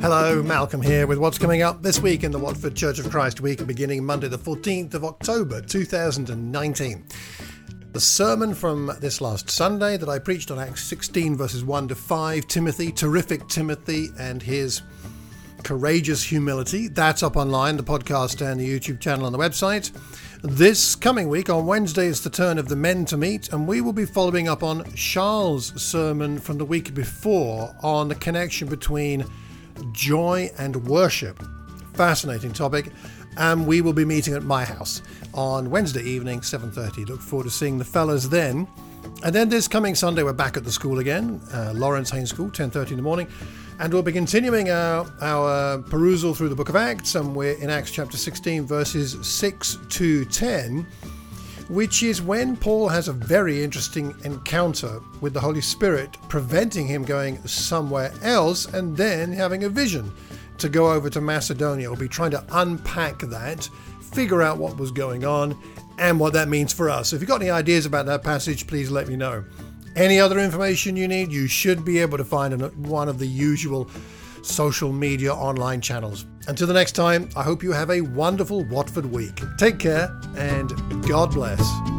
Hello, Malcolm here with what's coming up this week in the Watford Church of Christ week beginning Monday the 14th of October 2019. The sermon from this last Sunday that I preached on Acts 16 verses 1 to 5, Timothy, terrific Timothy and his courageous humility. That's up online, the podcast and the YouTube channel on the website. This coming week on Wednesday is the turn of the men to meet, and we will be following up on Charles' sermon from the week before on the connection between joy and worship. Fascinating topic. And we will be meeting at my house on Wednesday evening, 7.30. Look forward to seeing the fellas then. And then this coming Sunday, we're back at the school again, uh, Laurance Haines School, 10.30 in the morning. And we'll be continuing our, our perusal through the book of Acts, and we're in Acts chapter 16, verses 6 to 10, which is when Paul has a very interesting encounter with the Holy Spirit, preventing him going somewhere else and then having a vision to go over to Macedonia. We'll be trying to unpack that, figure out what was going on, and what that means for us. If you've got any ideas about that passage, please let me know. Any other information you need, you should be able to find in one of the usual social media online channels. Until the next time, I hope you have a wonderful Watford week. Take care and God bless.